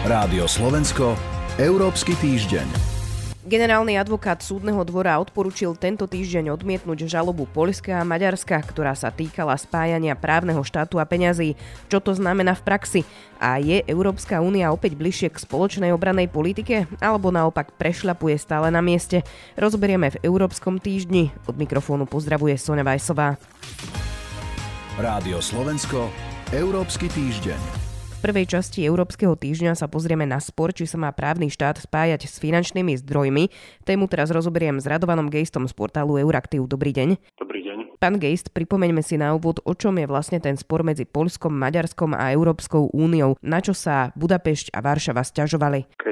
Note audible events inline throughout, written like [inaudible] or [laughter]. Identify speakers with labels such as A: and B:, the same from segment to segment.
A: Rádio Slovensko, Európsky týždeň.
B: Generálny advokát súdneho dvora odporučil tento týždeň odmietnúť žalobu Poľska a Maďarska, ktorá sa týkala spájania právneho štátu a peňazí. Čo to znamená v praxi? A je Európska únia opäť bližšie k spoločnej obranej politike? Alebo naopak prešľapuje stále na mieste? Rozberieme v Európskom týždni. Od mikrofónu pozdravuje Sonja Vajsová.
A: Rádio Slovensko, Európsky týždeň
B: prvej časti Európskeho týždňa sa pozrieme na spor, či sa má právny štát spájať s finančnými zdrojmi. Tému teraz rozoberiem s Radovanom Gejstom z portálu Euraktiv. Dobrý deň.
C: Dobrý deň.
B: Pán Gejst, pripomeňme si na úvod, o čom je vlastne ten spor medzi Polskom, Maďarskom a Európskou úniou. Na čo sa Budapešť a Varšava stiažovali?
C: Keď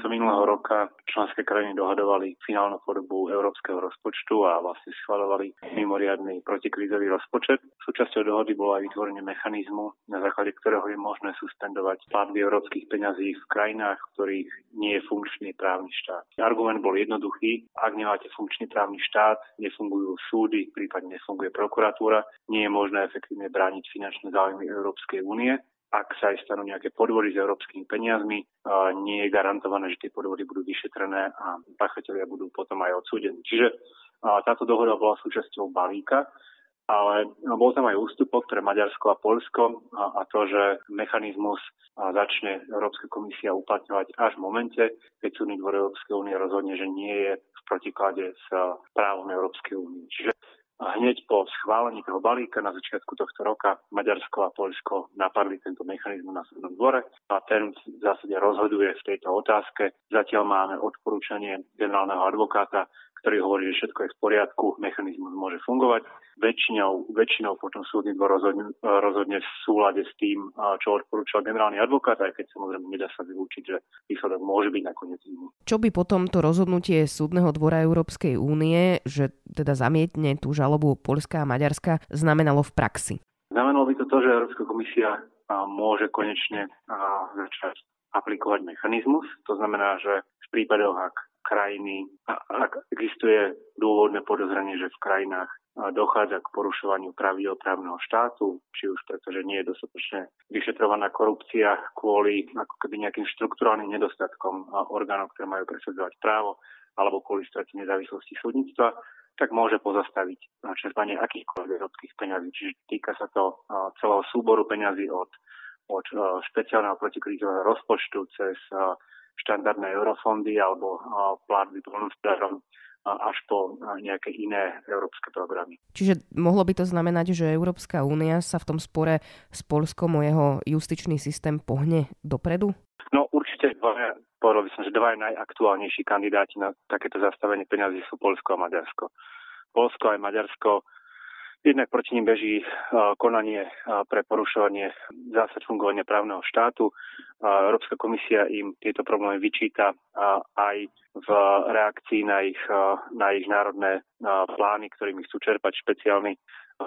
C: konca minulého roka členské krajiny dohadovali finálnu podobu európskeho rozpočtu a vlastne schvalovali mimoriadný protikrízový rozpočet. Súčasťou dohody bolo aj vytvorenie mechanizmu, na základe ktorého je možné suspendovať platby európskych peňazí v krajinách, v ktorých nie je funkčný právny štát. Argument bol jednoduchý. Ak nemáte funkčný právny štát, nefungujú súdy, prípadne nefunguje prokuratúra, nie je možné efektívne brániť finančné záujmy Európskej únie ak sa aj stanú nejaké podvody s európskymi peniazmi, nie je garantované, že tie podvody budú vyšetrené a pachatelia budú potom aj odsúdení. Čiže táto dohoda bola súčasťou balíka, ale bol tam aj ústupok pre Maďarsko a Polsko a, to, že mechanizmus začne Európska komisia uplatňovať až v momente, keď súdny dvor Európskej únie rozhodne, že nie je v protiklade s právom Európskej únie. Čiže hneď po schválení toho balíka na začiatku tohto roka Maďarsko a Poľsko napadli tento mechanizmus na súdnom dvore a ten v zásade rozhoduje v tejto otázke. Zatiaľ máme odporúčanie generálneho advokáta, ktorý hovorí, že všetko je v poriadku, mechanizmus môže fungovať. Väčšinou, väčšinou potom súdny dvor rozhodne, rozhodne v súlade s tým, čo odporúčal generálny advokát, aj keď samozrejme nedá sa vylúčiť, že výsledok môže byť nakoniec iný.
B: Čo by potom to rozhodnutie súdneho dvora Európskej únie, že teda zamietne tú žalobu Polska a Maďarska, znamenalo v praxi?
C: Znamenalo by to to, že Európska komisia môže konečne začať aplikovať mechanizmus. To znamená, že v prípadoch, ak krajiny, ak existuje dôvodné podozrenie, že v krajinách dochádza k porušovaniu pravidel právneho štátu, či už preto, že nie je dostatočne vyšetrovaná korupcia kvôli ako keby nejakým štruktúrálnym nedostatkom orgánov, ktoré majú presadzovať právo, alebo kvôli strate nezávislosti súdnictva, tak môže pozastaviť čerpanie akýchkoľvek európskych peňazí. Čiže týka sa to celého súboru peňazí od, od špeciálneho protikrízového rozpočtu cez štandardné eurofondy alebo platby polnospodárom až po nejaké iné európske programy.
B: Čiže mohlo by to znamenať, že Európska únia sa v tom spore s Polskom o jeho justičný systém pohne dopredu?
C: No určite dvaja, povedal by som, že dvaja najaktuálnejší kandidáti na takéto zastavenie peňazí sú Polsko a Maďarsko. Polsko aj Maďarsko Jednak proti ním beží konanie pre porušovanie zásad fungovania právneho štátu. Európska komisia im tieto problémy vyčíta aj v reakcii na ich, na ich národné plány, ktorými chcú čerpať špeciálny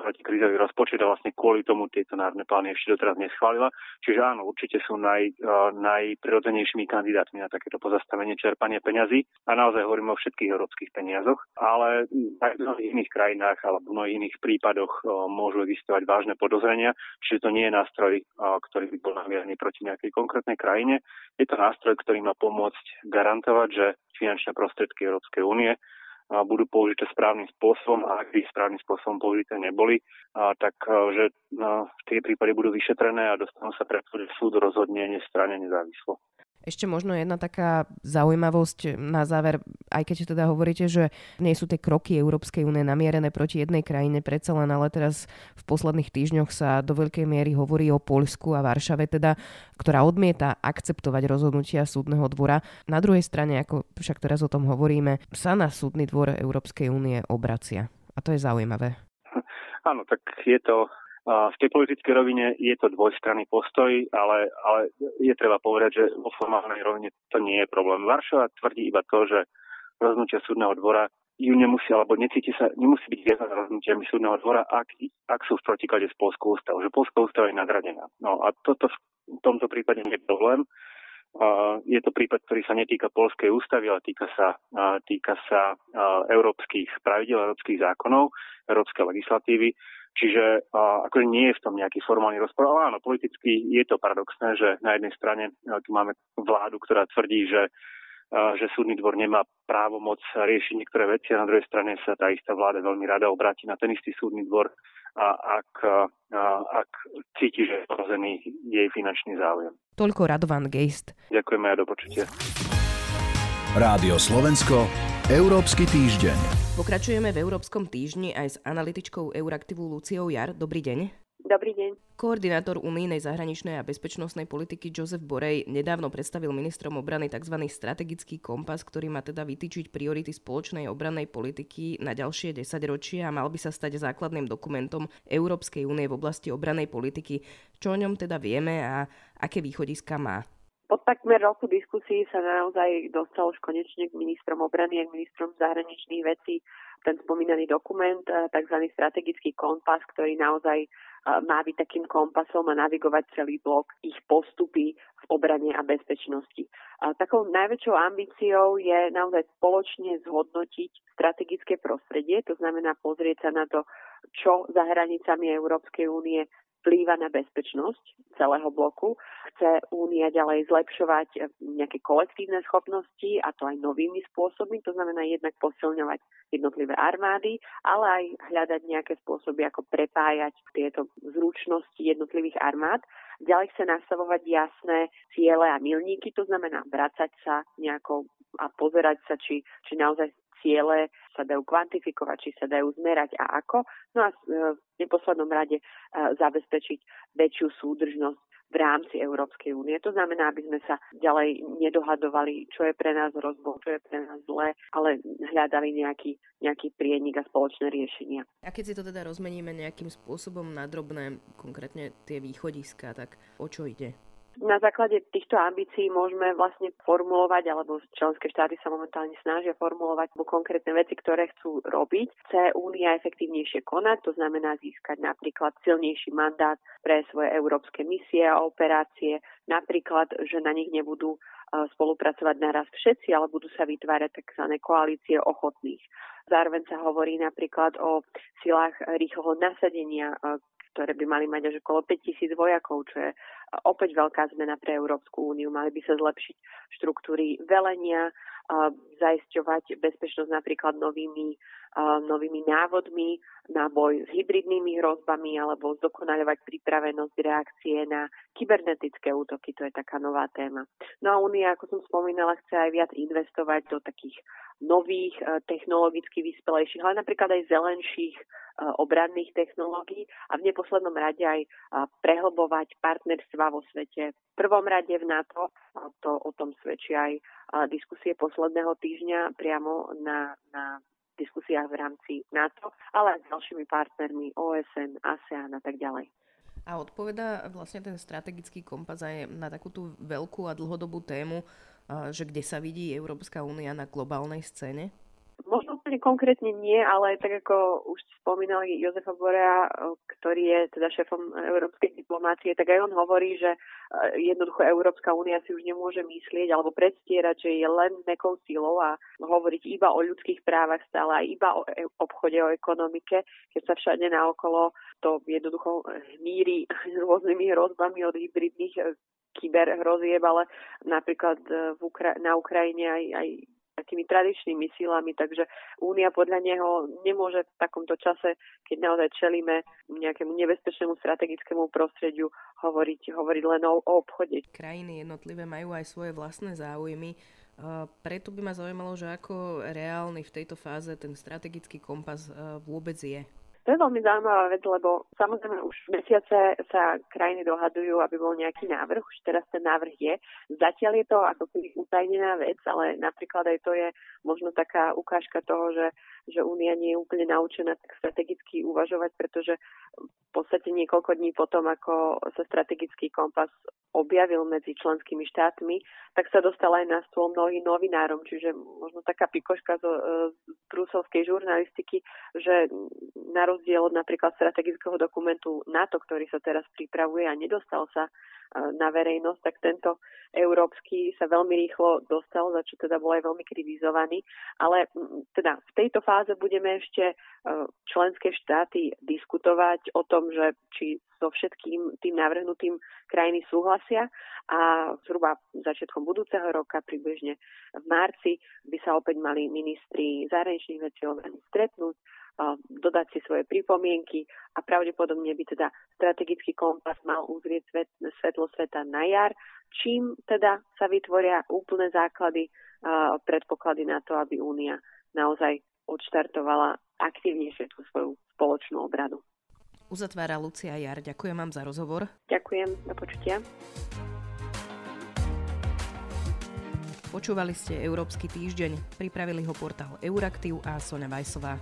C: protikrízový rozpočet a vlastne kvôli tomu tieto národné plány ešte doteraz neschválila. Čiže áno, určite sú naj, uh, najprirodzenejšími kandidátmi na takéto pozastavenie čerpania peňazí a naozaj hovoríme o všetkých európskych peniazoch, ale aj v mnohých iných krajinách alebo v mnohých iných prípadoch uh, môžu existovať vážne podozrenia, čiže to nie je nástroj, uh, ktorý by bol namierený proti nejakej konkrétnej krajine. Je to nástroj, ktorý má pomôcť garantovať, že finančné prostriedky Európskej únie budú použité správnym spôsobom a ak by správnym spôsobom použité neboli, tak že tie prípady budú vyšetrené a dostanú sa pred súd rozhodne nestranne nezávislo.
B: Ešte možno jedna taká zaujímavosť na záver, aj keď teda hovoríte, že nie sú tie kroky Európskej únie namierené proti jednej krajine, predsa len, ale teraz v posledných týždňoch sa do veľkej miery hovorí o Poľsku a Varšave, teda, ktorá odmieta akceptovať rozhodnutia súdneho dvora. Na druhej strane, ako však teraz o tom hovoríme, sa na súdny dvor Európskej únie obracia. A to je zaujímavé.
C: Áno, tak je to v tej politickej rovine je to dvojstranný postoj, ale, ale je treba povedať, že vo formálnej rovine to nie je problém. Varšava tvrdí iba to, že rozhodnutia súdneho dvora ju nemusí, alebo necíti sa, nemusí byť viazaná rozhodnutiami súdneho dvora, ak, ak sú v protiklade s Polskou ústavou, že Polská ústava je nadradená. No a toto v tomto prípade nie je problém. Je to prípad, ktorý sa netýka polskej ústavy, ale týka sa, týka sa európskych pravidel, európskych zákonov, európskej legislatívy Čiže a, akože nie je v tom nejaký formálny rozpor, ale áno, politicky je to paradoxné, že na jednej strane tu máme vládu, ktorá tvrdí, že že súdny dvor nemá právo moc riešiť niektoré veci a na druhej strane sa tá istá vláda veľmi rada obráti na ten istý súdny dvor, a ak, a, ak cíti, že je ohrozený jej finančný záujem.
B: Toľko Radovan Geist.
C: Ďakujeme a do počutia.
A: Rádio Slovensko, Európsky týždeň.
B: Pokračujeme v Európskom týždni aj s analytičkou Euraktivu Luciou Jar. Dobrý deň.
D: Dobrý deň.
B: Koordinátor unijnej zahraničnej a bezpečnostnej politiky Joseph Borej nedávno predstavil ministrom obrany tzv. strategický kompas, ktorý má teda vytýčiť priority spoločnej obrannej politiky na ďalšie desaťročia a mal by sa stať základným dokumentom Európskej únie v oblasti obranej politiky. Čo o ňom teda vieme a aké východiska má?
D: Po takmer roku diskusí sa naozaj dostal už konečne k ministrom obrany a k ministrom zahraničných vecí ten spomínaný dokument, tzv. strategický kompas, ktorý naozaj má byť takým kompasom a navigovať celý blok ich postupy v obrane a bezpečnosti. Takou najväčšou ambíciou je naozaj spoločne zhodnotiť strategické prostredie, to znamená pozrieť sa na to, čo za hranicami Európskej únie vplýva na bezpečnosť celého bloku. Chce Únia ďalej zlepšovať eh, nejaké kolektívne schopnosti a to aj novými spôsobmi, to znamená jednak posilňovať jednotlivé armády, ale aj hľadať nejaké spôsoby, ako prepájať tieto zručnosti jednotlivých armád. Ďalej chce nastavovať jasné ciele a milníky, to znamená vracať sa nejako a pozerať sa, či, či naozaj ciele sa dajú kvantifikovať, či sa dajú zmerať a ako. No a e, v neposlednom rade e, zabezpečiť väčšiu súdržnosť v rámci Európskej únie. To znamená, aby sme sa ďalej nedohadovali, čo je pre nás rozbor, čo je pre nás zlé, ale hľadali nejaký, nejaký prienik a spoločné riešenia.
B: A keď si to teda rozmeníme nejakým spôsobom na drobné, konkrétne tie východiska, tak o čo ide?
D: Na základe týchto ambícií môžeme vlastne formulovať, alebo členské štáty sa momentálne snažia formulovať konkrétne veci, ktoré chcú robiť. Chce Únia efektívnejšie konať, to znamená získať napríklad silnejší mandát pre svoje európske misie a operácie, napríklad, že na nich nebudú e, spolupracovať naraz všetci, ale budú sa vytvárať tzv. koalície ochotných. Zároveň sa hovorí napríklad o silách rýchleho nasadenia, e, ktoré by mali mať až okolo 5000 vojakov, čo je opäť veľká zmena pre Európsku úniu. Mali by sa zlepšiť štruktúry velenia, zaisťovať bezpečnosť napríklad novými, novými návodmi na boj s hybridnými hrozbami alebo zdokonaľovať pripravenosť reakcie na kybernetické útoky. To je taká nová téma. No a Únia, ako som spomínala, chce aj viac investovať do takých nových, technologicky vyspelejších, ale napríklad aj zelenších obranných technológií a v neposlednom rade aj prehlbovať partnerstva vo svete. V prvom rade v NATO, to o tom svedčí aj diskusie posledného týždňa priamo na, na diskusiách v rámci NATO, ale aj s ďalšími partnermi OSN, ASEAN a tak ďalej.
B: A odpoveda vlastne ten strategický kompas aj na takú tú veľkú a dlhodobú tému, že kde sa vidí Európska únia na globálnej scéne?
D: Možno úplne konkrétne nie, ale tak ako už spomínali Jozefa Borea, ktorý je teda šéfom európskej diplomácie, tak aj on hovorí, že jednoducho Európska únia si už nemôže myslieť alebo predstierať, že je len nekou silou a hovoriť iba o ľudských právach stále aj iba o e, obchode, o ekonomike, keď sa všade naokolo to jednoducho hmíri [laughs] rôznymi hrozbami od hybridných e, kyberhrozieb, ale napríklad v Ukra- na Ukrajine aj, aj takými tradičnými silami, takže Únia podľa neho nemôže v takomto čase, keď naozaj čelíme nejakému nebezpečnému strategickému prostrediu, hovoriť, hovoriť len o, o obchode.
B: Krajiny jednotlivé majú aj svoje vlastné záujmy. Preto by ma zaujímalo, že ako reálny v tejto fáze ten strategický kompas vôbec je.
D: To je veľmi zaujímavá vec, lebo samozrejme už mesiace sa krajiny dohadujú, aby bol nejaký návrh. Už teraz ten návrh je. Zatiaľ je to ako keby utajnená vec, ale napríklad aj to je možno taká ukážka toho, že, že Únia nie je úplne naučená tak strategicky uvažovať, pretože v podstate niekoľko dní potom, ako sa strategický kompas objavil medzi členskými štátmi, tak sa dostal aj na stôl mnohým novinárom, čiže možno taká pikoška z, z bruselskej žurnalistiky, že na rozdiel od napríklad strategického dokumentu NATO, ktorý sa teraz pripravuje a nedostal sa na verejnosť, tak tento európsky sa veľmi rýchlo dostal, za čo teda bol aj veľmi kritizovaný. Ale teda v tejto fáze budeme ešte e, členské štáty diskutovať o tom, že či so všetkým tým navrhnutým krajiny súhlasia a zhruba začiatkom budúceho roka, približne v marci, by sa opäť mali ministri zahraničných vecí stretnúť dodať si svoje pripomienky a pravdepodobne by teda strategický kompas mal uzrieť svet, svetlo sveta na jar, čím teda sa vytvoria úplné základy, predpoklady na to, aby Únia naozaj odštartovala aktívnejšie tú svoju spoločnú obradu.
B: Uzatvára Lucia Jar. Ďakujem vám za rozhovor.
D: Ďakujem, do počutia.
B: Počúvali ste Európsky týždeň, pripravili ho portál Euraktiv a Sonja Vajsová.